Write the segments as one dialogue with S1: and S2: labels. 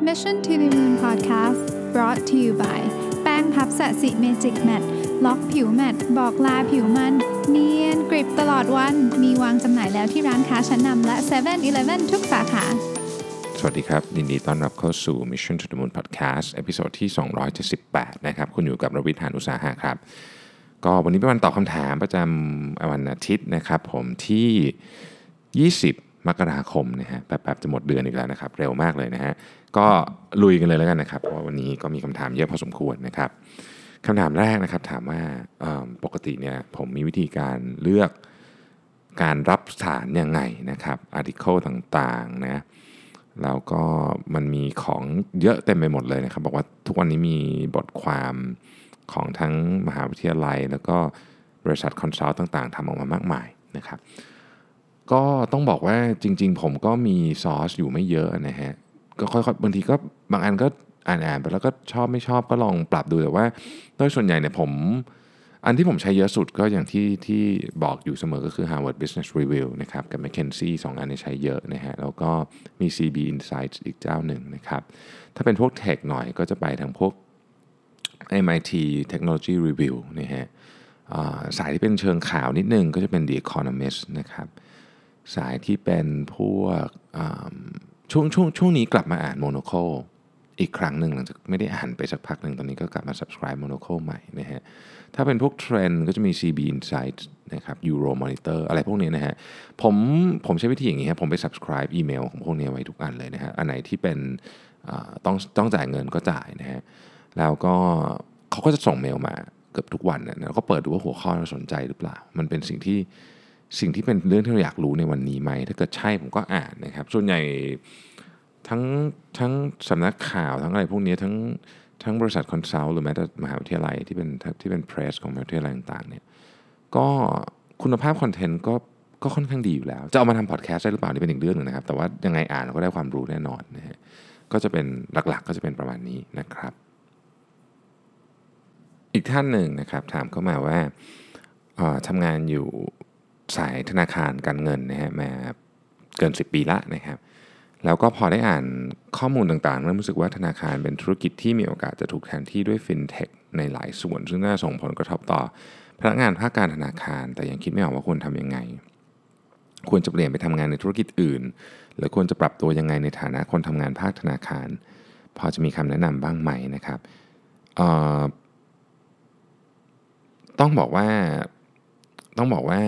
S1: Mission to the Moon Podcast brought to you by แป้งพัฟ Sasi Magic Matte ล็อกผิว matte บอกลาผิวมัน เนียนกริบตลอดวัน มีวางจำหน่ายแล้วที่ร้านค้าชั้นนำและ7 e เ e ่ e อทุกสาขา
S2: สวัสดีครับยินดีต้อนรับเข้าสู่ Mission to the Moon Podcast episode ที่ 278 นะครับ คุณอยู่กับรวิศ หาญอุตสาหะครับ ก็วันนี้เป็นวันตอบคำถามประจำวันอาทิตย์นะครับผมที่ 20 มกราคมนะฮะแป๊บๆจะหมดเดือนอีกแล้วนะครับ เร็วมากเลยนะฮะ ก็ลุยกันเลยแล้วกันนะครับ เพราะวันนี้ก็มีคำถามเยอะพอสมควรนะครับคำถามแรกนะครับถามว่าปกติเนี่ยผมมีวิธีการเลือกการรับสารยังไงนะครับอาร์ติเคิลต่างๆนะแล้วก็มันมีของเยอะเต็มไปหมดเลยนะครับ บอกว่าทุกวันนี้มีบทความของทั้งมหาวิทยาลัย แล้วก็บริษัทคอนซัลท์ต่าง ๆทำออกมามากมายนะครับ ก็ต้องบอกว่าจริง ๆ ผมก็มีซอสอยู่ไม่เยอะนะฮะ ก็ค่อยๆบางทีก็บางอันก็อ่านๆไปแล้วก็ชอบไม่ชอบก็ลองปรับดูแต่ว่าโดยส่วนใหญ่เนี่ยผม อันที่ผมใช้เยอะสุดก็อย่างที่ที่บอกอยู่เสมอก็คือ Harvard Business Review นะครับกับ McKinsey สองอันนี้ใช้เยอะนะฮะแล้วก็มี CB Insights อีกเจ้าหนึ่งนะครับ ถ้าเป็นพวกเทคหน่อยก็จะไปทางพวก MIT Technology Review นะฮะอ่าสายที่เป็นเชิงข่าวนิดนึงก็จะเป็น The Economist นะครับ สายที่เป็นพวก ช่วงช่วงช่วงนี้กลับมาอ่าน Monocle อีกครั้งหนึ่งหลังจากไม่ได้อ่านไปสักพักหนึ่งตอนนี้ก็กลับมา subscribe Monocle ใหม่นะฮะถ้าเป็นพวกเทรนด์ก็จะมี CB Insight นะครับ Euro Monitor อะไรพวกนี้นะฮะผมผมใช้วิธีอย่างนี้ครับผมไป subscribe อีเมลของพวกนี้ไว้ทุกอันเลยนะฮะอันไหนที่เป็นอ่าต้องต้องจ่ายเงินก็จ่ายนะฮะแล้วก็เขาก็จะส่งเมลมาเกือบทุกวันนะแล้วก็เปิดดูว่าหัวข้อเราสนใจหรือเปล่า มันเป็นสิ่งที่ สิ่งที่เป็นเรื่องที่เราอยากรู้ในวันนี้ไหม ถ้าเกิดใช่ผมก็อ่านนะครับ ส่วนใหญ่ทั้งทั้งสำนักข่าวทั้งอะไรพวกนี้ทั้งทั้งบริษัท consult หรือแม้แต่มหาวิทยาลัยที่เป็นที่เป็น press ของมหาวิทยาลัยต่างๆเนี่ยก็คุณภาพ content ก็ก็ค่อนข้างดีอยู่แล้ว จะเอามาทำพอดแคสต์ได้หรือเปล่านี่เป็นอีกเรื่องหนึ่งนะครับ แต่ว่ายังไงอ่านก็ได้ความรู้แน่นอนนะฮะก็จะเป็นหลักๆ ก็จะเป็นประมาณนี้นะครับ อีกท่านหนึ่งนะครับถามเข้ามาว่าทำงานอยู่ สายธนาคารการเงินนะฮะมาเกิน 10 ปีละนะครับแล้วก็พอได้อ่านข้อมูลต่างๆเริ่มรู้สึกว่าธนาคารเป็นธุรกิจที่มีโอกาสจะถูกแทนที่ด้วยฟินเทคในหลายส่วน ซึ่งน่าส่งผลกระทบต่อพนักงานภาคการธนาคาร แต่ยังคิดไม่ออกว่าควรทำยังไง ควรจะเปลี่ยนไปทำงานในธุรกิจอื่น หรือควรจะปรับตัวยังไงในฐานะคนทำงานภาคธนาคาร พอจะมีคำแนะนำบ้างไหมนะครับต้องบอกว่าต้องบอกว่า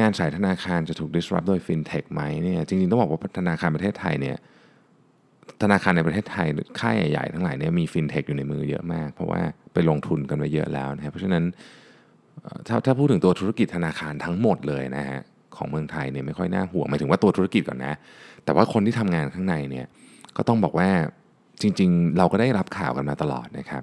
S2: งานสายธนาคารจะถูก disrupt โดย fintech ไหมเนี่ยจริงๆ ต้องบอกว่าธนาคารประเทศไทยเนี่ยธนาคารในประเทศไทยค่ายใหญ่ๆทั้งหลายเนี่ยมี fintech อยู่ในมือเยอะมาก เพราะว่าไปลงทุนกันไปเยอะแล้วนะครับเพราะฉะนั้นถ้าถ้าพูดถึงตัวธุรกิจธนาคารทั้งหมดเลยนะฮะของเมืองไทยเนี่ยไม่ค่อยน่าห่วงหมายถึงว่าตัวธุรกิจก่อนนะ แต่ว่าคนที่ทำงานข้างในเนี่ยก็ต้องบอกว่าจริง ๆ เราก็ได้รับข่าวกันมาตลอดนะครับ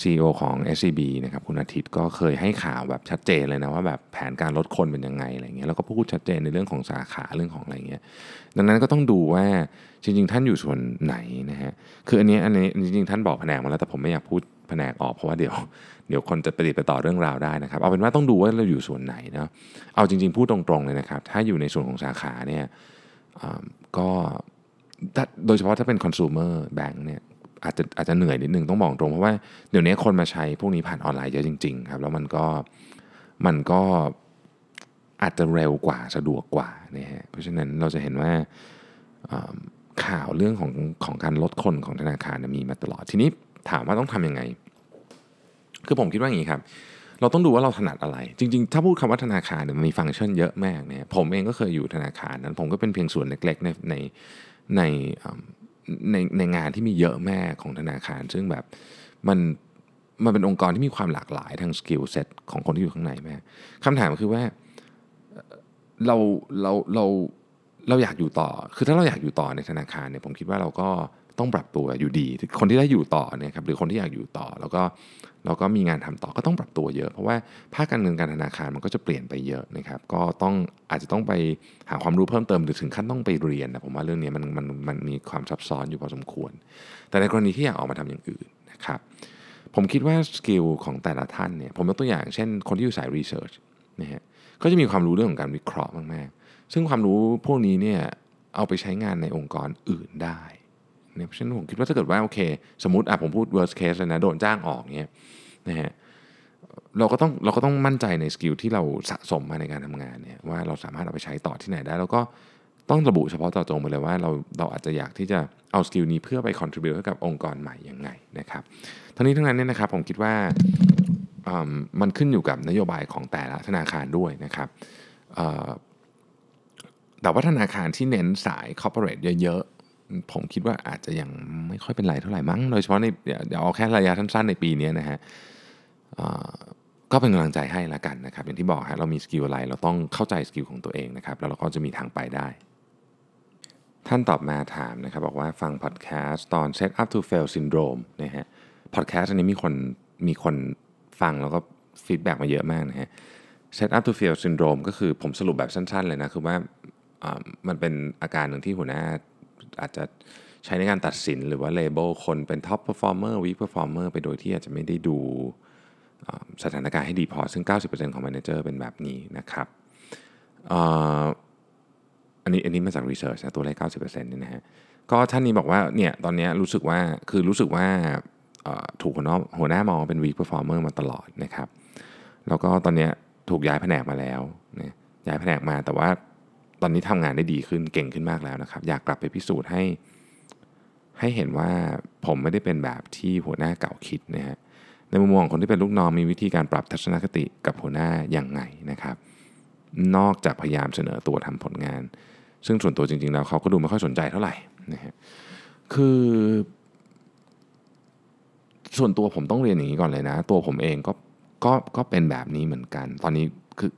S2: CEO ของ SCB นะครับคุณอาทิตย์ก็เคยให้ข่าวแบบชัดเจนเลยนะว่าแบบแผนการลดคนเป็นยังไงอะไรเงี้ยแล้วก็พูดชัดเจนในเรื่องของสาขาเรื่องของอะไรเงี้ยดังนั้นก็ต้องดูว่าจริง ๆ ท่านอยู่ส่วนไหนนะฮะคืออันนี้อันนี้จริงๆท่านบอกแผนกมาแล้วแต่ผมไม่อยากพูดแผนกออกเพราะว่าเดี๋ยวเดี๋ยวคนจะไปติดไปต่อเรื่องราวได้นะครับ เอาเป็นว่าต้องดูว่าเราอยู่ส่วนไหนเนาะเอาจริง ๆ พูดตรงๆเลยนะครับ ถ้าอยู่ในส่วนของสาขาเนี่ยอ่าก็ถ้าโดยเฉพาะถ้าเป็น consumer bank เนี่ย อาจจะอาจจะเหนื่อยนิดนึงต้องบอกตรงเพราะว่าเดี๋ยวนี้คนมาใช้พวกนี้ผ่านออนไลน์เยอะจริงๆครับแล้วมันก็มันก็อาจจะเร็วกว่าสะดวกกว่านะฮะเพราะฉะนั้นเราจะเห็นว่าข่าวเรื่องของของการลดคนของธนาคารมีมาตลอดทีนี้ถามว่าต้องทำยังไง คือผมคิดว่าอย่างนี้ครับ เราต้องดูว่าเราถนัดอะไร จริง ๆ ถ้าพูดคำว่าธนาคารเนี่ยมันมีฟังก์ชันเยอะมากเนี่ยผมเองก็เคยอยู่ธนาคารนั้นผมก็เป็นเพียงส่วนเล็กๆในในใน ในในงานที่มีเยอะมากของธนาคาร ซึ่งแบบมันมันเป็นองค์กรที่มีความหลากหลายทาง skill set ของคนที่อยู่ข้างในมากคำถามคือว่าเราเราเราเราอยากอยู่ต่อ คือถ้าเราอยากอยู่ต่อในธนาคารเนี่ยผมคิดว่าเราก็ต้องปรับตัวอยู่ดี คนที่ได้อยู่ต่อเนี่ยครับหรือคนที่อยากอยู่ต่อ แล้วก็ เราก็มีงานทำต่อก็ต้องปรับตัวเยอะ เพราะว่าภาคการเงินการธนาคารมันก็จะเปลี่ยนไปเยอะนะครับก็ต้องอาจจะต้องไปหาความรู้เพิ่มเติมหรือถึงขั้นต้องไปเรียนนะผมว่าเรื่องนี้มันมันมันมีความซับซ้อนอยู่พอสมควร แต่ในกรณีที่อยากออกมาทำอย่างอื่นนะครับผมคิดว่า skill ของแต่ละท่านเนี่ยผมยกตัวอย่างเช่น คนที่อยู่สาย researchนะฮะก็จะมีความรู้เรื่องของการวิเคราะห์มากๆซึ่งความรู้พวกนี้เนี่ยเอาไปใช้งานในองค์กรอื่นได้ เนี่ยเพราะฉะนั้นผมคิดว่าถ้าเกิดว่าโอเค สมมติอะผมพูด worst case เลยนะโดนจ้างออกเงี้ยนะฮะเราก็ต้องเราก็ต้องมั่นใจใน skill ที่เราสะสมมาในการทำงานเนี่ยว่าเราสามารถเอาไปใช้ต่อที่ไหนได้ แล้วก็ต้องระบุเฉพาะเจาะจงไปเลยว่าเราเราอาจจะอยากที่จะเอา skill นี้เพื่อไป contribute ให้กับองค์กรใหม่ยังไงนะครับทั้งนี้ทั้งนั้นเนี่ยนะครับผมคิดว่าอืมมันขึ้นอยู่กับนโยบายของแต่ละธนาคารด้วยนะครับแต่ว่าธนาคารที่เน้นสาย corporate เยอะ ผมคิดว่าอาจจะยังไม่ค่อยเป็นไรเท่าไหร่มั้ง โดยเฉพาะในเดี๋ยวเอาแค่ระยะสั้นๆในปีนี้นะฮะก็เป็นกำลังใจให้ละกันนะครับ อย่างที่บอกฮะเรามี skill อะไร เราต้องเข้าใจ skill ของตัวเองนะครับ แล้วเราก็จะมีทางไปได้ ท่านต่อมาถามนะครับ บอกว่าฟังพอดแคสต์ตอน Set Up to Fail Syndrome นะฮะพอดแคสต์อันนี้มีคนมีคนฟังแล้วก็ feedback มาเยอะมากนะฮะ Set Up to Fail Syndrome ก็คือผมสรุปแบบสั้น ๆ เลยนะ คือว่ามันเป็นอาการหนึ่งที่หัวหน้า อาจจะใช้ในการตัดสินหรือว่า label คนเป็น Top Performer Weak Performer ไปโดยที่อาจจะไม่ได้ดูสถานการณ์ให้ดีพอ ซึ่ง 90%ของ Manager เป็นแบบนี้นะครับอันนี้อันนี้มาจาก research นะตัวเลข 90%เนี่ยนะฮะก็ท่านนี้บอกว่าเนี่ยตอนนี้รู้สึกว่าคือรู้สึกว่าถูกหัวหน้าหัวหน้ามองว่าเป็น weak performer มาตลอดนะครับ แล้วก็ตอนนี้ถูกย้ายแผนกมาแล้วนะย้ายแผนกมาแต่ว่า ตอนนี้ทำงานได้ดีขึ้นเก่งขึ้นมากแล้วนะครับ อยากกลับไปพิสูจน์ให้ ให้เห็นว่าผมไม่ได้เป็นแบบที่หัวหน้าเก่าคิดนะฮะในมุมมองของคนที่เป็นลูกน้องมีวิธีการปรับทัศนคติกับหัวหน้าอย่างไงนะครับ นอกจากพยายามเสนอตัวทำผลงาน ซึ่งส่วนตัวจริงๆแล้วเขาก็ดูไม่ค่อยสนใจเท่าไหร่นะฮะคือ ส่วนตัวผมต้องเรียนอย่างนี้ก่อนเลยนะ ตัวผมเองก็ก็ก็เป็นแบบนี้เหมือนกัน ตอนนี้คือ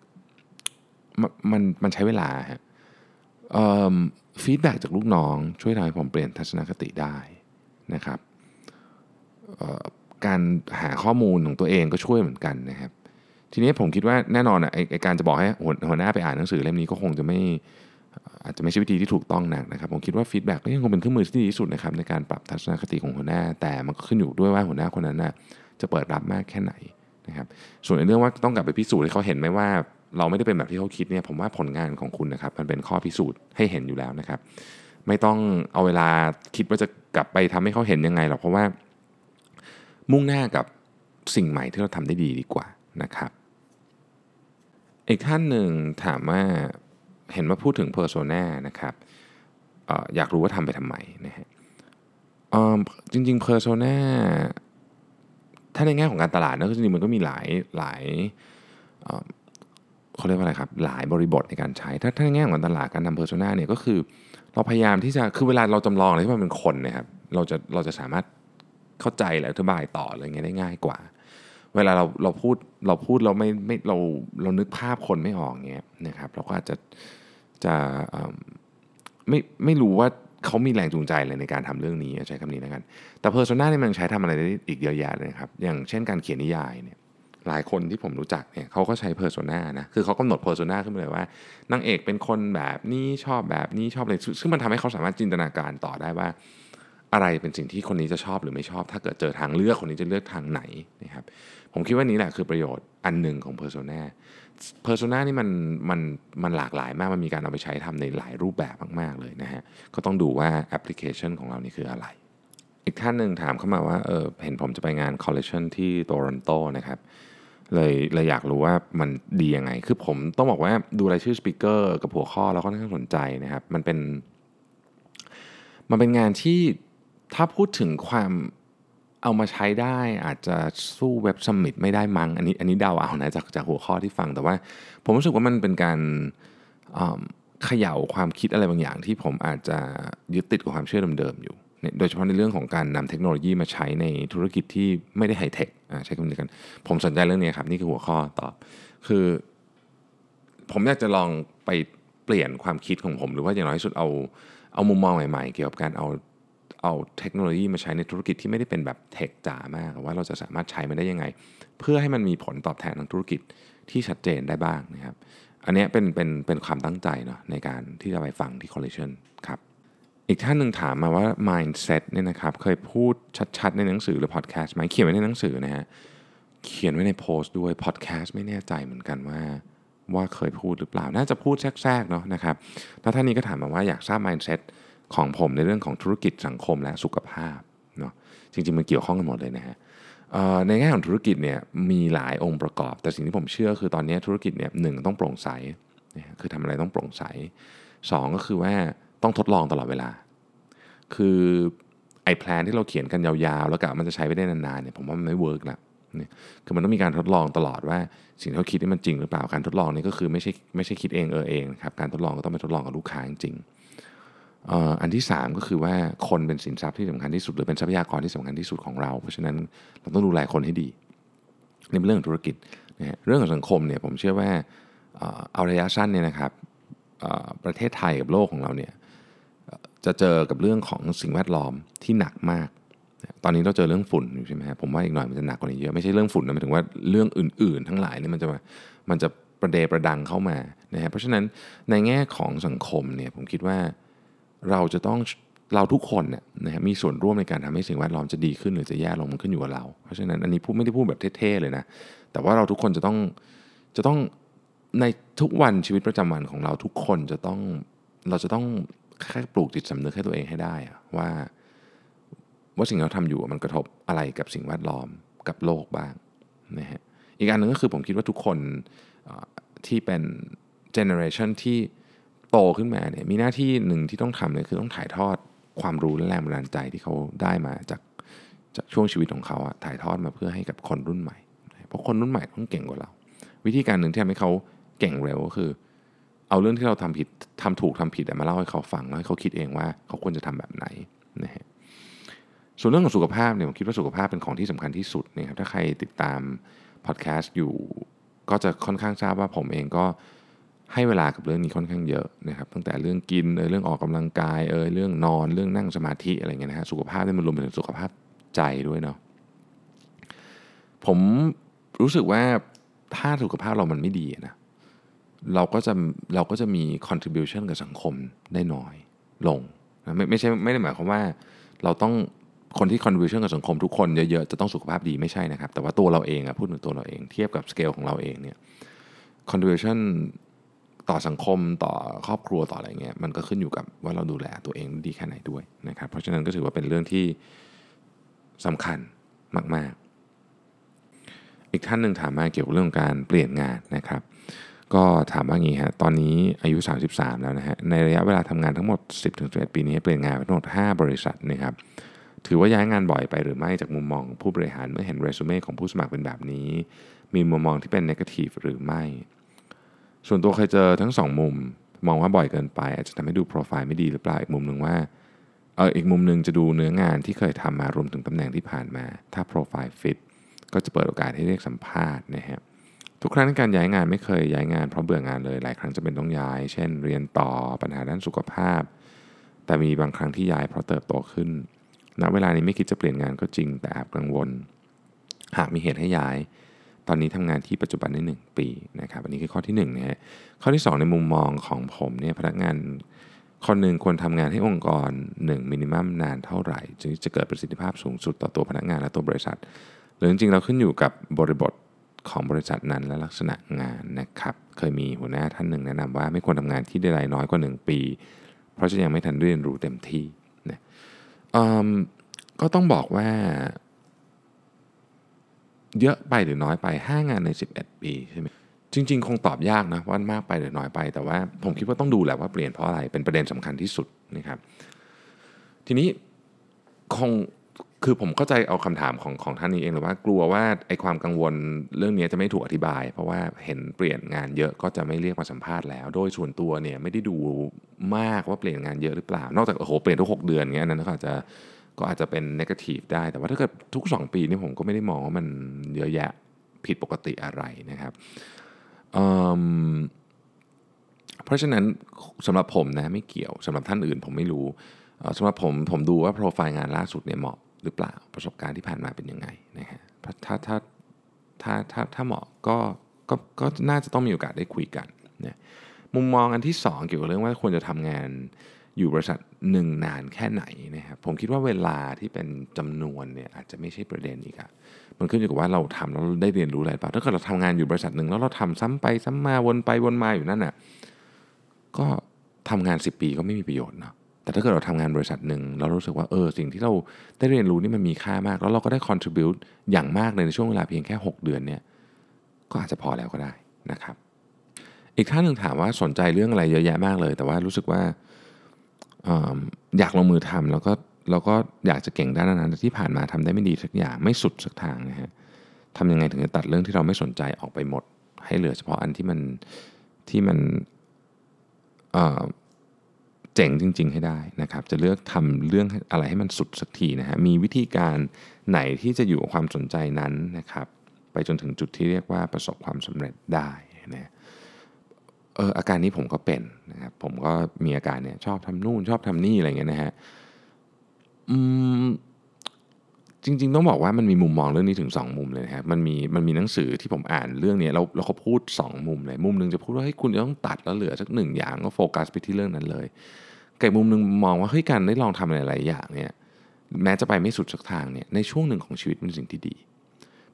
S2: มมันมันใช้เวลาฮะ ฟีดแบ็จากลูกน้องช่วยทำให้ผมเปลี่ยนทัศนคติได้นะครับการหาข้อมูลของตัวเองก็ช่วยเหมือนกันนะครับ ทีนี้ผมคิดว่าแน่นอนอะไอ้การจะบอกให้หัวหัวหน้าไปอ่านหนังสือเล่มนี้ก็คงจะไม่อาจจะไม่ใช่วิธีที่ถูกต้องนักนะครับ ผมคิดว่าฟีดแบ็กก็ยังคงเป็นเครื่องมือที่ดีที่สุดนะครับในการปรับทัศนคติของหัวหน้า แต่มันก็ขึ้นอยู่ด้วยว่าหัวหน้าคนนั้นน่ะจะเปิดรับมากแค่ไหนนะครับ ส่วนในเรื่องว่าต้องกลับไปพิสูจน์ให้เขาเห็นไหมว่า เราไม่ได้เป็นแบบที่เขาคิดเนี่ยผมว่าผลงานของคุณนะครับมันเป็นข้อพิสูจน์ให้เห็นอยู่แล้วนะครับ ไม่ต้องเอาเวลาคิดว่าจะกลับไปทำให้เขาเห็นยังไงหรอกเพราะว่า มุ่งหน้ากับสิ่งใหม่ที่เราทำได้ดีดีกว่านะครับอีกท่านหนึ่งถามว่าเห็นว่าพูดถึง Persona นะครับอออยากรู้ว่าทำไปทำไมนะฮะจริงๆ Persona ถ้าในแง่ของการตลาดนะจริงๆมันก็มีหลายหลาย เขาเรียกว่าอะไรครับ หลายบริบทในการใช้ ถ้าถ้าในแง่ของตลาดการทำ Persona เนี่ยก็คือ เราพยายามที่จะคือเวลาเราจำลองอะไรที่มันเป็นคนนะครับเราจะเราจะสามารถเข้าใจและอธิบายต่ออะไรเงี้ยได้ง่ายกว่า เวลาเราเราพูดเราพูดเราไม่ไม่เราเรานึกภาพคนไม่ออกเงี้ยนะครับเราก็อาจจะจะอืมไม่ไม่รู้ว่าเขามีแรงจูงใจอะไรในการทำเรื่องนี้ใช้คำนี้แล้วกัน แต่ Persona เนี่ยมันใช้ทำอะไรได้อีกเยอะแยะเลยครับ อย่างเช่นการเขียนนิยายเนี่ย หลายคนที่ผมรู้จักเนี่ยเขาก็ใช้ Persona นะคือเขากำหนด Persona ขึ้นมาเลยว่านางเอกเป็นคนแบบนี้ชอบแบบนี้ชอบอะไรซึ่งมันทำให้เขาสามารถจินตนาการต่อได้ว่า อะไรเป็นสิ่งที่คนนี้จะชอบหรือไม่ชอบ ถ้าเกิดเจอทางเลือกคนนี้จะเลือกทางไหนนะครับผมคิดว่านี้แหละคือประโยชน์อันหนึ่งของ Persona Persona นี่มันมันมันหลากหลายมาก มันมีการเอาไปใช้ทำในหลายรูปแบบมาก ๆ เลยนะฮะ ก็ต้องดูว่าแอปพลิเคชันของเรานี่คืออะไร อีกท่านหนึ่งถามเข้ามาว่าเออเห็นผมจะไปงานคอลเล c ชันที่โตรอนโตนะครับ เลยเลยอยากรู้ว่ามันดียังไง คือผมต้องบอกว่าดูรายชื่อ speaker กับหัวข้อแล้วก็น่าสนใจนะครับ มันเป็น มันเป็นงานที่ถ้าพูดถึงความเอามาใช้ได้อาจจะสู้เว็บสมิ t ไม่ได้มั้งอันนี้อันนี้เดาเอานะจากจากหัวข้อที่ฟังแต่ว่า ผมรู้สึกว่ามันเป็นการเขย่าความคิดอะไรบางอย่างที่ผมอาจจะยึดติดกับความเชื่อเดิมๆอยู่ โดยเฉพาะในเรื่องของการนำเทคโนโลยีมาใช้ในธุรกิจที่ไม่ได้ไฮเทคใช้คำนี้กัน ผมสนใจเรื่องนี้ครับ นี่คือหัวข้อตอบคือ ผมอยากจะลองไปเปลี่ยนความคิดของผม หรือว่าอย่างน้อยที่สุดเอาเอามุมมองใหม่ๆ เกี่ยวกับการเอาเอาเทคโนโลยีมาใช้ในธุรกิจที่ไม่ได้เป็นแบบเทคจ๋ามากว่าเราจะสามารถใช้มันได้ยังไง เพื่อให้มันมีผลตอบแทนทางธุรกิจที่ชัดเจนได้บ้างนะครับ อันนี้เป็นเป็นเป็นความตั้งใจเนาะในการที่จะไปฟังที่ collision ครับ อีกท่านหนึ่งถามมาว่า mindset เนี่ยนะครับเคยพูดชัดๆ ในหนังสือหรือ podcast ไหมเขียนไว้ในหนังสือนะฮะเขียนไว้ในโพสต์ด้วย podcast ไม่แน่ใจเหมือนกันว่าว่าเคยพูดหรือเปล่า น่าจะพูดแทรกๆเนาะนะครับแล้วท่านนี้ก็ถามมาว่าอยากทราบ mindset ของผมในเรื่องของธุรกิจสังคมและสุขภาพเนาะจริงๆมันเกี่ยวข้องกันหมดเลยนะฮะในแง่ของธุรกิจเนี่ยมีหลายองค์ประกอบ แต่สิ่งที่ผมเชื่อคือตอนนี้ธุรกิจเนี่ยหนึ่งต้องโปร่งใสคือทำอะไรต้องโปร่งใสสองก็คือว่า ต้องทดลองตลอดเวลา คือไอ้แพลนที่เราเขียนกันยาวๆ แล้วกะมันจะใช้ไปได้นานๆเนี่ยผมว่ามันไม่เวิร์กละนี่คือมันต้องมีการทดลองตลอดว่าสิ่งที่เขาคิดนี่มันจริงหรือเปล่าการทดลองนี่ก็คือไม่ใช่ไม่ใช่คิดเองเออเองครับการทดลองก็ต้องไปทดลองกับลูกค้าจริงอันที่ 3 ก็คือว่าคนเป็นสินทรัพย์ที่สำคัญที่สุดหรือเป็นทรัพยากรที่สำคัญที่สุดของเรา เพราะฉะนั้นเราต้องดูแลคนให้ดีนี่เป็นเรื่องธุรกิจนะเรื่องของสังคมเนี่ยผมเชื่อว่าเอาระยะสั้นเนี่ยนะครับประเทศไทยกับโลกของเราเนี่ย จะเจอกับเรื่องของสิ่งแวดล้อมที่หนักมาก ตอนนี้เราเจอเรื่องฝุ่นอยู่ใช่ไหมครับผมว่าอีกหน่อยมันจะหนักกว่านี้เยอะไม่ใช่เรื่องฝุ่นนะหมายถึงว่าเรื่องอื่น ๆ ทั้งหลายนี่มันจะมันจะประเดประดังเข้ามานะฮะเพราะฉะนั้นในแง่ของสังคมเนี่ยผมคิดว่าเราจะต้องเราทุกคนเนี่ยนะฮะมีส่วนร่วมในการทำให้สิ่งแวดล้อมจะดีขึ้นหรือจะแย่ลงมันขึ้นอยู่กับเรา เพราะฉะนั้นอันนี้พูดไม่ได้พูดแบบเท่ๆเลยนะแต่ว่าเราทุกคนจะต้องจะต้องในทุกวันชีวิตประจำวันของเราทุกคนจะต้องเราจะต้อง แค่ปลูกจิตสำนึกให้ตัวเองให้ได้ว่า ว่าสิ่งที่เราทำอยู่มันกระทบอะไรกับสิ่งแวดล้อมกับโลกบ้างนะฮะอีกอันหนึ่งก็คือผมคิดว่าทุกคนที่เป็นเจเนอเรชันที่โตขึ้นมาเนี่ยมีหน้าที่หนึ่งที่ต้องทำเนี่ยคือต้องถ่ายทอดความรู้และแรงบันดาลใจที่เขาได้มาจากจากช่วงชีวิตของเขาอะถ่ายทอดมาเพื่อให้กับคนรุ่นใหม่ เพราะคนรุ่นใหม่ต้องเก่งกว่าเรา วิธีการหนึ่งที่ทำให้เขาเก่งเร็วก็คือ เอาเรื่องที่เราทำผิดทำถูกทำผิดมาเล่าให้เขาฟังแล้วให้เขาคิดเองว่าเขาควรจะทำแบบไหนนะฮะส่วนเรื่องของสุขภาพเนี่ยผมคิดว่าสุขภาพเป็นของที่สำคัญที่สุดนะครับถ้าใครติดตามพอดแคสต์อยู่ก็จะค่อนข้างทราบว่าผมเองก็ให้เวลากับเรื่องนี้ค่อนข้างเยอะนะครับตั้งแต่เรื่องกินเออเรื่องออกกำลังกายเออเรื่องนอนเรื่องนั่งสมาธิอะไรเงี้ยนะฮะสุขภาพนี่มันรวมไปถึงสุขภาพใจด้วยเนาะผมรู้สึกว่าถ้าสุขภาพเรามันไม่ดีนะ เราก็จะเราก็จะมี contribution กับสังคมได้น้อยลงนะไม่ไม่ใช่ไม่ได้หมายความว่าเราต้องคนที่ contribution กับสังคมทุกคนเยอะๆ จะต้องสุขภาพดีไม่ใช่นะครับ แต่ว่าตัวเราเองอะพูดถึงตัวเราเองเทียบกับสเกลของเราเองเนี่ย contribution ต่อสังคมต่อครอบครัวต่ออะไรเงี้ยมันก็ขึ้นอยู่กับว่าเราดูแลตัวเองดีแค่ไหนด้วยนะครับ เพราะฉะนั้นก็ถือว่าเป็นเรื่องที่สำคัญมาก ๆ อีกท่านหนึ่งถามมาเกี่ยวกับเรื่องการเปลี่ยนงานนะครับ ก็ถามว่างี้ฮะ ตอนนี้อายุ 33 แล้วนะฮะ ในระยะเวลาทำงานทั้งหมด 10-11 ปีนี้เปลี่ยนงานไปทั้งหมด 5 บริษัทนะครับ ถือว่าย้ายงานบ่อยไปหรือไม่จากมุมมองผู้บริหารเมื่อเห็นเรซูเม่ของผู้สมัครเป็นแบบนี้ มีมุมมองที่เป็นนกาทีฟหรือไม่ ส่วนตัวเคยเจอทั้งสองมุม มองว่าบ่อยเกินไป อาจจะทำให้ดูโปรไฟล์ไม่ดีหรือเปล่า อีกมุมหนึ่งว่า เอออีกมุมหนึ่งจะดูเนื้องานที่เคยทำมารวมถึงตำแหน่งที่ผ่านมา ถ้าโปรไฟล์ฟิต ก็จะเปิดโอกาสให้เรียกสัมภาษณ์นะฮะ ทุกครั้งในการย้ายงานไม่เคยย้ายงานเพราะเบื่องานเลย หลายครั้งจะเป็นต้องย้าย เช่น เรียนต่อปัญหาด้านสุขภาพ แต่มีบางครั้งที่ย้ายเพราะเติบโตขึ้นณเวลานี้ไม่คิดจะเปลี่ยนงานก็จริงแต่แอบกังวล หากมีเหตุให้ย้าย ตอนนี้ทำงานที่ปัจจุบันได้ 1 ปีนะครับอันนี้คือข้อที่1นะฮะข้อที่ 2 ในมุมมองของผมเนี่ยพนักงานคนหนึ่งควรทำงานให้องค์กร 1 มินิมัมนานเท่าไหร่จึงจะเกิดประสิทธิภาพสูงสุดต่อตัวพนักงานและตัวบริษัท หรือจริงๆเราขึ้นอยู่กับบริบท ของบริษัทนั้นและลักษณะงานนะครับ เคยมีหัวหน้าท่านหนึ่งแนะนำว่าไม่ควรทำงานที่ได้รายน้อยกว่า 1 ปี เพราะจะยังไม่ทันเรียนรู้เต็มที่นะก็ต้องบอกว่า เยอะไปหรือน้อยไป 5 งานใน 11 ปีใช่ไหมจริง ๆ คงตอบยากนะว่ามากไปหรือน้อยไป แต่ว่าผมคิดว่าต้องดูแหละว่าเปลี่ยนเพราะอะไรเป็นประเด็นสำคัญที่สุดนะครับ ทีนี้คง คือผมเข้าใจเอาคำถามของของท่านนี้เองหรือว่ากลัวว่าไอ้ความกังวลเรื่องนี้จะไม่ถูกอธิบาย เพราะว่าเห็นเปลี่ยนงานเยอะก็จะไม่เรียกมาสัมภาษณ์แล้ว โดยส่วนตัวเนี่ยไม่ได้ดูมากว่าเปลี่ยนงานเยอะหรือเปล่า นอกจากโอ้โหเปลี่ยนทุก 6 เดือนเงี้ยนั้นก็อาจจะก็อาจจะเป็นนกาทีฟได้ แต่ว่าถ้าเกิดทุก 2 ปีนี่ผมก็ไม่ได้มองว่ามันเยอะแยะผิดปกติอะไรนะครับเเพราะฉะนั้นสำหรับผมนะไม่เกี่ยวสำหรับท่านอื่นผมไม่รู้สำหรับผมผมดูว่าโปรไฟล์งานล่าสุดเนี่ยเหมาะ หรือเปล่าประสบการณ์ที่ผ่านมาเป็นยังไงนะฮะถ้าถ้าถ้าถ้าถ้าเหมาะก็ก็ก็น่าจะต้องมีโอกาสได้คุยกันนะมุมมองอันที่ 2 เกี่ยวกับเรื่องว่าควรจะทำงานอยู่บริษัทหนึ่งนานแค่ไหนนะครับผมคิดว่าเวลาที่เป็นจำนวนเนี่ยอาจจะไม่ใช่ประเด็นอีกอะมันขึ้นอยู่กับว่าเราทำแล้วเราได้เรียนรู้อะไรบ้าถ้าเกิดเราทำงานอยู่บริษัทหนึ่งแล้วเราทำซ้ำไปซ้ำมาวนไปวนมาอยู่นั่นน่ะก็ทำงาน 10 ปีก็ไม่มีประโยชน์เนาะ แต่ถ้าเกิดเราทำงานบริษัทหนึ่งเรารู้สึกว่าเออสิ่งที่เราได้เรียนรู้นี่มันมีค่ามาก แล้วเราก็ได้ contribute อย่างมากในช่วงเวลาเพียงแค่ 6 เดือนเนี่ยก็อาจจะพอแล้วก็ได้นะครับ อีกท่านหนึ่งถามว่าสนใจเรื่องอะไรเยอะแยะมากเลย แต่ว่ารู้สึกว่าอยากลงมือทำแล้วก็แล้วก็อยากจะเก่งด้านนั้นที่ผ่านมาทำได้ไม่ดีสักอย่างไม่สุดสักทางนะฮะทำยังไงถึงจะตัดเรื่องที่เราไม่สนใจออกไปหมด ให้เหลือเฉพาะอันที่มันที่มันเจ๋งจริง ๆ ให้ได้นะครับ จะเลือกทำเรื่องอะไรให้มันสุดสักทีนะฮะ มีวิธีการไหนที่จะอยู่กับความสนใจนั้นนะครับ ไปจนถึงจุดที่เรียกว่าประสบความสำเร็จได้นะเอออาการนี้ผมก็เป็นนะครับ ผมก็มีอาการเนี่ยชอบทำนู่นชอบทำนี่อะไรเงี้ยนะฮะอืมจริง ๆ ต้องบอกว่ามันมีมุมมองเรื่องนี้ถึง 2 มุมเลยนะครับมันมีมันมีหนังสือที่ผมอ่านเรื่องนี้แล้วเราเขาพูด 2 มุมเลยมุมหนึ่งจะพูดว่าให้คุณจะต้องตัดแล้วเหลือสักหนึ่งอย่างก็โฟกัสไปที่เรื่องนั้นเลย กับมุมหนึ่งมองว่าเฮ้ยการได้ลองทำอะไรหลายอย่างเนี่ยแม้จะไปไม่สุดสักทางเนี่ยในช่วงหนึ่งของชีวิตเป็นสิ่งที่ดี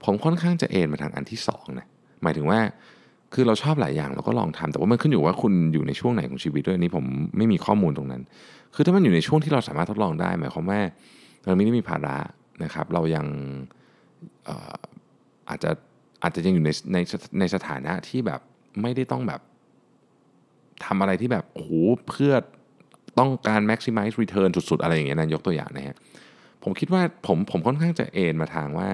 S2: ผมค่อนข้างจะเอนมาทางอันที่2นะหมายถึงว่าคือเราชอบหลายอย่างเราก็ลองทำแต่ว่ามันขึ้นอยู่ว่าคุณอยู่ในช่วงไหนของชีวิตด้วยนี้ผมไม่มีข้อมูลตรงนั้น คือถ้ามันอยู่ในช่วงที่เราสามารถทดลองได้หมายความว่าเราไม่ได้มีภาระนะครับ เรายังอาจจะอาจจะยังอยู่ในในในสถานะที่แบบไม่ได้ต้องแบบทำอะไรที่แบบโอ้โหเพื่อ ต้องการ maximize return สุดๆ อะไรอย่างเงี้ยนะยกตัวอย่างนะฮะผมคิดว่าผมผมค่อนข้างจะเอนมาทางว่า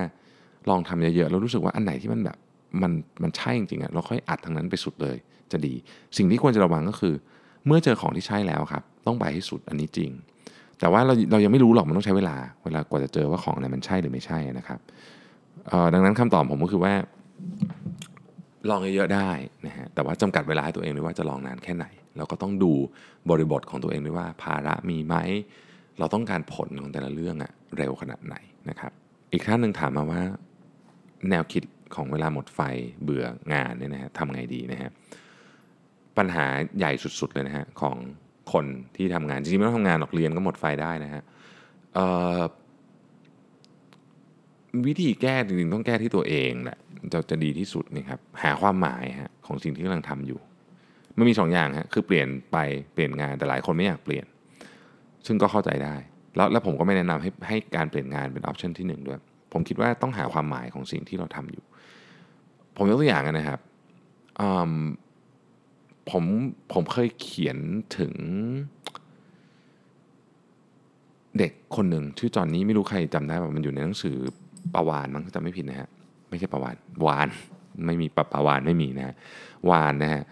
S2: ลองทำเยอะๆแล้วรู้สึกว่าอันไหนที่มันแบบมันมันใช่จริงๆอะเราค่อยอัดทางนั้นไปสุดเลยจะดี สิ่งที่ควรจะระวังก็คือ เมื่อเจอของที่ใช่แล้วครับ ต้องไปให้สุดอันนี้จริง แต่ว่าเราเรายังไม่รู้หรอกมันต้องใช้เวลา เวลากว่าจะเจอว่าของไหนมันใช่หรือไม่ใช่นะครับดังนั้นคำตอบผมก็คือว่า ลองเยอะๆได้นะฮะแต่ว่าจำกัดเวลาให้ตัวเองด้วยว่าจะลองนานแค่ไหน เราก็ต้องดูบริบทของตัวเองด้วยว่า ภาระมีไหมเราต้องการผลของแต่ละเรื่องอะเร็วขนาดไหนนะครับอีกท่านหนึ่งถามมาว่า แนวคิดของเวลาหมดไฟเบื่องานเนี่ยนะฮะทำไงดีนะฮะปัญหาใหญ่สุดๆเลยนะฮะของคนที่ทำงานจริงๆไม่ต้องทำงานหรอกเรียนก็หมดไฟได้นะฮะ วิธีแก้จริงๆต้องแก้ที่ตัวเองแหละจะจะดีที่สุดนี่ครับหาความหมายฮะของสิ่งที่กำลังทำอยู่มันมีสองอย่างฮะคือเปลี่ยนไปเปลี่ยนงานแต่หลายคนไม่อยากเปลี่ยน ซึ่งก็เข้าใจได้ แล้วแล้วผมก็ไม่แนะนำให้ให้การเปลี่ยนงานเป็นออปชันที่หนึ่งด้วยผมคิดว่าต้องหาความหมายของสิ่งที่เราทำอยู่ ผมยกตัวอย่างนะครับผมผมเคยเขียนถึง เด็กคนหนึ่งชื่อจอนนี้ไม่รู้ใครจำได้ป่ะมันอยู่ในหนังสือ Plus One มั้งจำไม่ผิดนะฮะไม่ใช่ Plus One One ไม่มี Plus Plus One ไม่มีนะฮะ One นะฮะ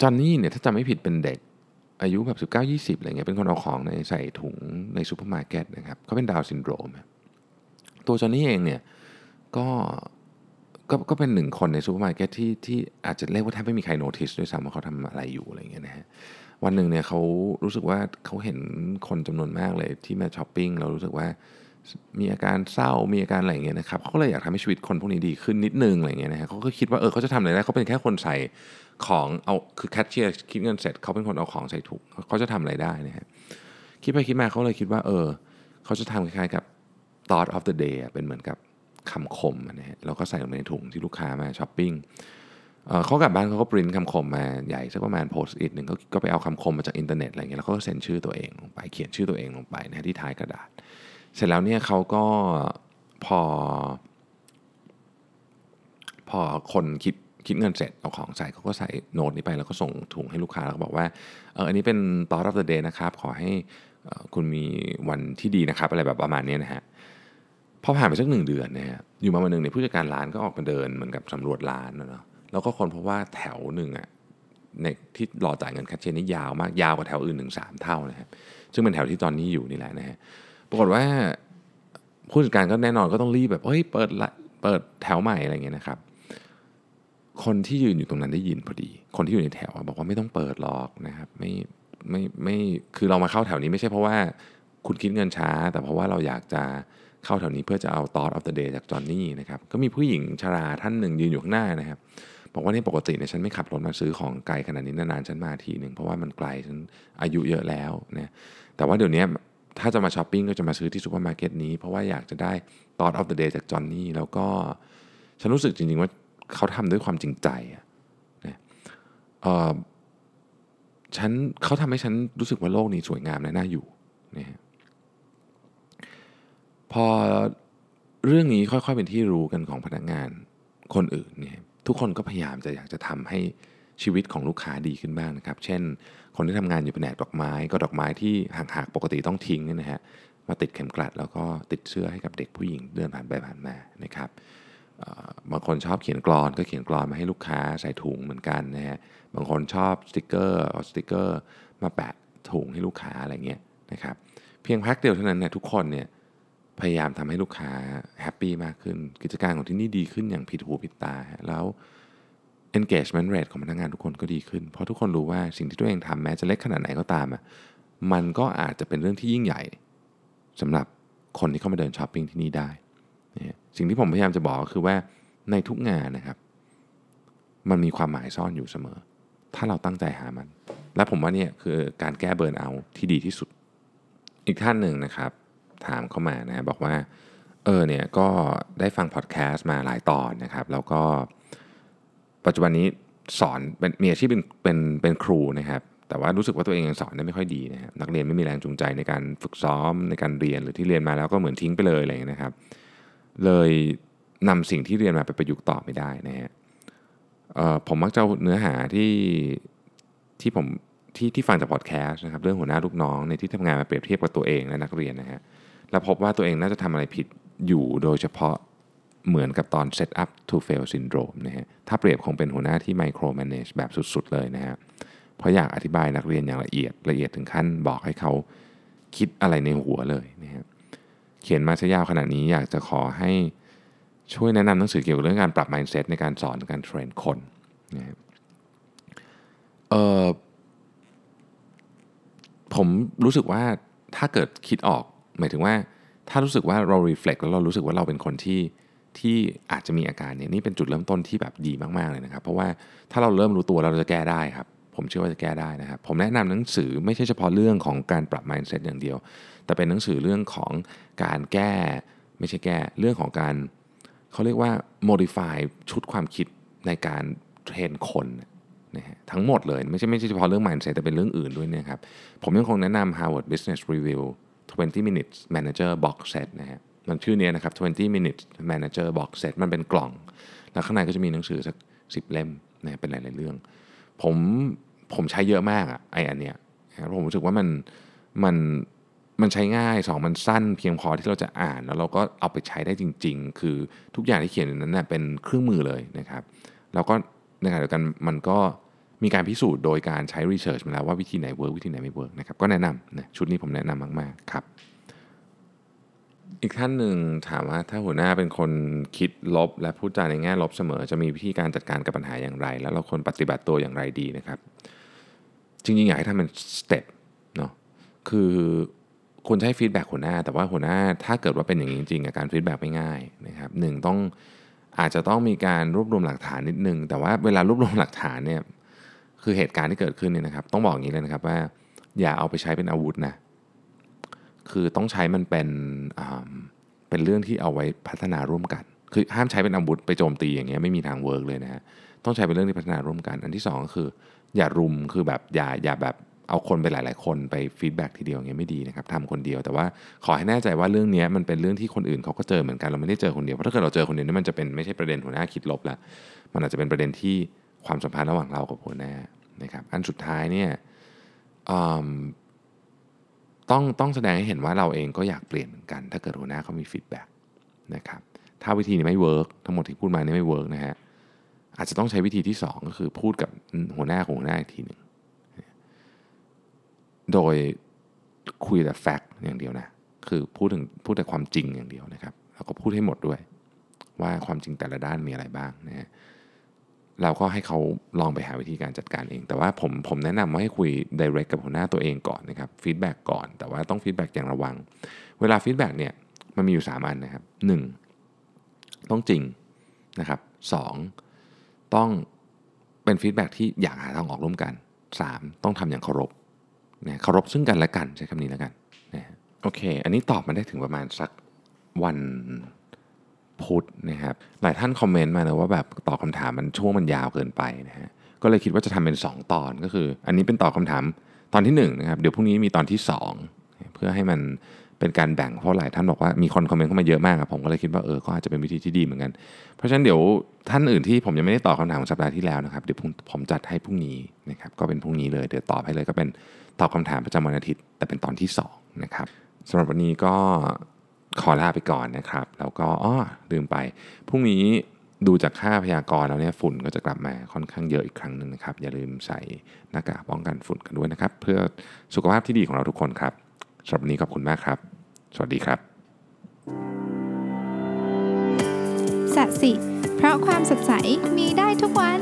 S2: จอนนี่เนี่ยถ้าจำไม่ผิดเป็นเด็กอายุแบบสิบเก้ายี่สิบอะไรเงี้ยเป็นคนเอาของในใส่ถุงในซูเปอร์มาร์เก็ตนะครับเขาเป็นดาวน์ซินโดรมตัวจอนนี่เองเนี่ยก็ก็ก็เป็นหนึ่งคนในซูเปอร์มาร์เก็ตที่ที่อาจจะเรียกว่าแทบไม่มีใคร notice ด้วยซ้ำว่าเขาทำอะไรอยู่อะไรเงี้ยนะฮะวันหนึ่งเนี่ยเขารู้สึกว่าเขาเห็นคนจำนวนมากเลยที่มาช้อปปิ้งเรารู้สึกว่า มีอาการเศร้ามีอาการอะไรเงี้ยนะครับเขาเลยอยากทำให้ชีวิตคนพวกนี้ดีขึ้นนิดนึงอะไรเงี้ยนะฮะเขาก็คิดว่าเออเขาจะทำอะไรได้เขาเป็นแค่คนใส่ของเอาคือแคชเชียร์คิดเงินเสร็จเขาเป็นคนเอาของใส่ถุงเขาจะทำอะไรได้นะฮะคิดไปคิดมาเขาเลยคิดว่าเออเขาจะทำคล้ายๆกับ thought of the day เป็นเหมือนกับคำคมนะฮะแล้วก็ใส่ลงในถุงที่ลูกค้ามาช้อปปิ้งเขากลับบ้านเขาก็ปริ้นคำคมมาใหญ่สักประมาณ Post-it หนึ่งก็ไปเอาคำคมมาจากอินเทอร์เน็ตอะไรเงี้ยแล้วก็เซ็นชื่อตัวเองลงไปเขียนชื่อตัวเองลงไปนะที่ท้ายกระดาษ เสร็จแล้วเนี่ยเขาก็พอ พอคนคิดคิดเงินเสร็จเอาของใส่เขาก็ใส่โน้ตนี้ไปแล้วก็ส่งถุงให้ลูกค้าแล้วก็บอกว่าเอออันนี้เป็น thought of the day นะครับ ขอให้คุณมีวันที่ดีนะครับ อะไรแบบประมาณนี้นะฮะพอผ่านไปสักหนึ่งเดือนเนี่ยอยู่มาวันหนึ่งเนี่ยผู้จัดการร้านก็ออกมาเดินเหมือนกับสำรวจร้านเนาะแล้วก็คนพบว่าแถวหนึ่งอะในที่รอจ่ายเงินคัชเชนนี่ยาวมากยาวกว่าแถวอื่นถึงสามเท่านะครับซึ่งเป็นแถวที่ตอนนี้อยู่นี่แหละนะฮะ รากฏว่า ผู้จัดการก็แน่นอนก็ต้องรีบแบบเฮ้ยเปิดเปิดแถวใหม่อะไรเงี้ยนะครับ คนที่ยืนอยู่ตรงนั้นได้ยินพอดี คนที่อยู่ในแถวบอกว่าไม่ต้องเปิดหรอกนะครับ ไม่ไม่ไม่คือเรามาเข้าแถวนี้ไม่ใช่เพราะว่าคุณคิดเงินช้า แต่เพราะว่าเราอยากจะเข้าแถวนี้เพื่อจะเอา Thought of the Day จากจอนนี่นะครับก็มีผู้หญิงชราท่านหนึ่งยืนอยู่ข้างหน้านะครับบอกว่านี่ปกติเนี่ยฉันไม่ขับรถมาซื้อของไกลขนาดนี้นานๆฉันมาทีหนึ่งเพราะว่ามันไกลฉันอายุเยอะแล้วนะแต่ว่าเดี๋ยวนี้ ถ้าจะมาช้อปปิ้งก็จะมาซื้อที่ซูเปอร์มาร์เก็ตนี้ เพราะว่าอยากจะได้ Thought of the Day จากจอห์นนี่แล้วก็ฉันรู้สึกจริง ๆ ว่าเขาทำด้วยความจริงใจนะฉันเขาทำให้ฉันรู้สึกว่าโลกนี้สวยงามและน่าอยู่นะฮะพอเรื่องนี้ค่อยๆเป็นที่รู้กันของพนักงานคนอื่นเนี่ยทุกคนก็พยายามจะอยากจะทำให้ ชีวิตของลูกค้าดีขึ้นบ้างนะครับ เช่น คนที่ทำงานอยู่แผนกดอกไม้ ก็ดอกไม้ที่ห่างๆปกติต้องทิ้งเนี่ยนะฮะมาติดเข็มกลัด แล้วก็ติดเสื้อให้กับเด็กผู้หญิงเดินผ่านไปผ่านมานะครับบางคนชอบเขียนกรอนก็เขียนกรอนมาให้ลูกค้าใส่ถุงเหมือนกันนะฮะบางคนชอบสติกเกอร์เอาสติกเกอร์ มาแปะถุงให้ลูกค้าอะไรเงี้ยนะครับเพียงพักเดียวเท่านั้นเนี่ยทุกคนเนี่ยพยายามทำให้ลูกค้า happy มากขึ้น กิจการของที่นี่ดีขึ้นอย่างผิดหูผิดตา แล้ว engagement rate ของพนักงานทุกคนก็ดีขึ้น เพราะทุกคนรู้ว่าสิ่งที่ตัวเองทำแม้จะเล็กขนาดไหนก็ตามอะมันก็อาจจะเป็นเรื่องที่ยิ่งใหญ่สำหรับคนที่เข้ามาเดินช้อปปิ้งที่นี่ได้ สิ่งที่ผมพยายามจะบอกก็คือว่าในทุกงานนะครับ มันมีความหมายซ่อนอยู่เสมอ ถ้าเราตั้งใจหามัน และผมว่านี่คือการแก้เบิร์นเอาที่ดีที่สุด อีกท่านหนึ่งนะครับ ถามเข้ามานะบอกว่า เออเนี่ยก็ได้ฟังพอดแคสต์มาหลายตอนนะครับ แล้วก็ ปัจจุบันนี้สอนเป็นมีอาชีพเป็นเป็นเป็นครูนะครับ แต่ว่ารู้สึกว่าตัวเองยังสอนได้ไม่ค่อยดีนะครับนักเรียนไม่มีแรงจูงใจในการฝึกซ้อมในการเรียนหรือที่เรียนมาแล้วก็เหมือนทิ้งไปเลยอะไรอย่างนี้นะครับ เลยนำสิ่งที่เรียนมาไปประยุกต์ต่อไม่ได้นะฮะผมมักจะเนื้อหาที่ที่ผมที่ที่ฟังจากพอดแคสต์นะครับเรื่องหัวหน้าลูกน้องในที่ทำงานมาเปรียบเทียบกับตัวเองและนักเรียนนะฮะแล้วพบว่าตัวเองน่าจะทำอะไรผิดอยู่โดยเฉพาะ เหมือนกับตอน set up to fail syndrome นะฮะถ้าเปรียบคงเป็นหัวหน้าที่ micro manage แบบสุดๆเลยนะฮะเพราะอยากอธิบายนักเรียนอย่างละเอียดละเอียดถึงขั้นบอกให้เขาคิดอะไรในหัวเลยนะฮะเขียนมาซะยาวขนาดนี้อยากจะขอให้ช่วยแนะนำหนังสือเกี่ยวกับเรื่องการปรับ mindset ในการสอนการเทรนคนนะฮะเออผมรู้สึกว่าถ้าเกิดคิดออกหมายถึงว่าถ้ารู้สึกว่าเรา reflect แล้วเรารู้สึกว่าเราเป็นคนที่ ที่อาจจะมีอาการเนี่ยนี่เป็นจุดเริ่มต้นที่แบบดีมากๆเลยนะครับ เพราะว่าถ้าเราเริ่มรู้ตัวเราจะแก้ได้ครับ ผมเชื่อว่าจะแก้ได้นะครับ ผมแนะนำหนังสือไม่ใช่เฉพาะเรื่องของการปรับ mindset อย่างเดียว แต่เป็นหนังสือเรื่องของการแก้ไม่ใช่แก้เรื่องของการเขาเรียกว่า modify ชุดความคิดในการเทรนคนนะฮะทั้งหมดเลยไม่ใช่ไม่ใช่เฉพาะเรื่อง mindset แต่เป็นเรื่องอื่นด้วยนะครับผมยังคงแนะนำ Harvard Business Review 20 minutes manager box set นะฮะ มันชื่อนี้นะครับ 20 minutes manager box set มันเป็นกล่อง แล้วข้างในก็จะมีหนังสือสักสิบเล่มนะเป็นหลาย ๆ เรื่อง ผมผมใช้เยอะมากอะไออันเนี้ยผมรู้สึกว่ามันมันมันใช้ง่ายสองมันสั้นเพียงพอที่เราจะอ่าน แล้วเราก็เอาไปใช้ได้จริง ๆ คือทุกอย่างที่เขียนนั้นเน่ยเป็นเครื่องมือเลยนะครับ แล้วก็ในขณะเดียวกันมันก็มีการพิสูจน์โดยการใช้ research มาแล้วว่าวิธีไหน work วิธีไหนไม่ work นะครับก็แนะนำนะชุดนี้ผมแนะนำมาก ๆ ครับ อีกท่านหนึ่งถามว่าถ้าหัวหน้าเป็นคนคิดลบ และพูดจาในแง่ลบเสมอ จะมีวิธีการจัดการกับปัญหาอย่างไร แล้วเราควรปฏิบัติตัวอย่างไรดีนะครับ จริงๆอยากให้ทำเป็น step เนาะคือควรให้ feedback หัวหน้า แต่ว่าหัวหน้าถ้าเกิดว่าเป็นอย่างนี้จริงๆการ feedback ไม่ง่ายนะครับหนึ่งต้องอาจจะต้องมีการรวบรวมหลักฐานนิดนึง แต่ว่าเวลารวบรวมหลักฐานเนี่ยคือเหตุการณ์ที่เกิดขึ้นเนี่ยนะครับ ต้องบอกอย่างนี้เลยนะครับว่า อย่าเอาไปใช้เป็นอาวุธนะ คือต้องใช้มันเป็นเป็นเรื่องที่เอาไว้พัฒนาร่วมกัน คือห้ามใช้เป็นอาวุธไปโจมตีอย่างเงี้ยไม่มีทาง work เลยนะฮะต้องใช้เป็นเรื่องที่พัฒนาร่วมกัน อันที่ 2 ก็คือ อย่ารุมคือแบบอย่าอย่าแบบเอาคนไปหลาย ๆ คนไป feedback ทีเดียวอย่างเงี้ยไม่ดีนะครับทำคนเดียวแต่ว่าขอให้แน่ใจว่าเรื่องนี้มันเป็นเรื่องที่คนอื่นเขาก็เจอเหมือนกันเราไม่ได้เจอคนเดียวเพราะถ้าเกิดเราเจอคนเดียวนี่มันจะเป็นไม่ใช่ประเด็นหัวหน้าคิดลบละมันอาจจะเป็นประเด็นที่ความสัมพันธ์ระหว่างเรากับหัวหน้านะครับอันสุดท้ายเนี่ย ต้องต้องแสดงให้เห็นว่าเราเองก็อยากเปลี่ยนเหมือนกัน ถ้าเกิดหัวหน้าเขามี feedback นะครับถ้าวิธีนี้ไม่ work ทั้งหมดที่พูดมานี่ไม่ work นะฮะอาจจะต้องใช้วิธีที่ 2 ก็คือพูดกับหัวหน้าของหัวหน้าอีกทีหนึ่งโดยคุยแต่ fact อย่างเดียวนะคือพูดถึงพูดแต่ความจริงอย่างเดียวนะครับแล้วก็พูดให้หมดด้วยว่าความจริงแต่ละด้านมีอะไรบ้างนะฮะ เราก็ให้เขาลองไปหาวิธีการจัดการเอง แต่ว่าผมผมแนะนำว่าให้คุย direct กับหัวหน้าตัวเองก่อนนะครับ feedback ก่อน แต่ว่าต้อง feedback อย่างระวัง เวลา feedback เนี่ยมันมีอยู่ 3 อันนะครับ 1. ต้องจริงนะครับ 2. ต้องเป็น feedback ที่อยากหาทางออกร่วมกัน 3. ต้องทำอย่างเคารพนะเคารพซึ่งกันและกันใช้คำนี้แล้วกันนะโอเค อันนี้ตอบมาได้ถึงประมาณสักวัน พุธนะครับหลายท่านคอมเมนต์มานะว่าแบบตอบคาถามมันช่วงมันยาวเกินไปนะฮะก็เลยคิดว่าจะทำเป็น 2 ตอนก็คือ อันนี้เป็นตอบคำถามตอนที่1นะครับเดี๋ยวพรุ่งนี้มีตอนที่ 2 เพื่อให้มันเป็นการแบ่งเพราะหลายท่านบอกว่ามีคนคอมเมนต์เข้ามาเยอะมากอะผมก็เลยคิดว่าเออก็อาจจะเป็นวิธีที่ดีเหมือนกัน เพราะฉะนั้นเดี๋ยวท่านอื่นที่ผมยังไม่ได้ตอบคำถามของสัปดาห์ที่แล้วนะครับเดี๋ยวผมจัดให้พรุ่งนี้นะครับก็เป็นพรุ่งนี้เลยเดี๋ยวตอบให้เลยก็เป็นตอบคำถามประจำวันอาทิตย์ แต่เป็นตอนที่2นะครับสำหรับวันนี้ก็ ขอลาไปก่อนนะครับ แล้วก็อ้อลืมไป พรุ่งนี้ดูจากค่าพยากรณ์แล้วเนี่ยฝุ่นก็จะกลับมาค่อนข้างเยอะอีกครั้งหนึ่งนะครับ อย่าลืมใส่หน้ากากป้องกันฝุ่นกันด้วยนะครับ เพื่อสุขภาพที่ดีของเราทุกคนครับสำหรับวันนี้ขอบคุณมากครับ สวัสดีครับ
S1: สัสิเพราะความสดใสมีได้ทุกวัน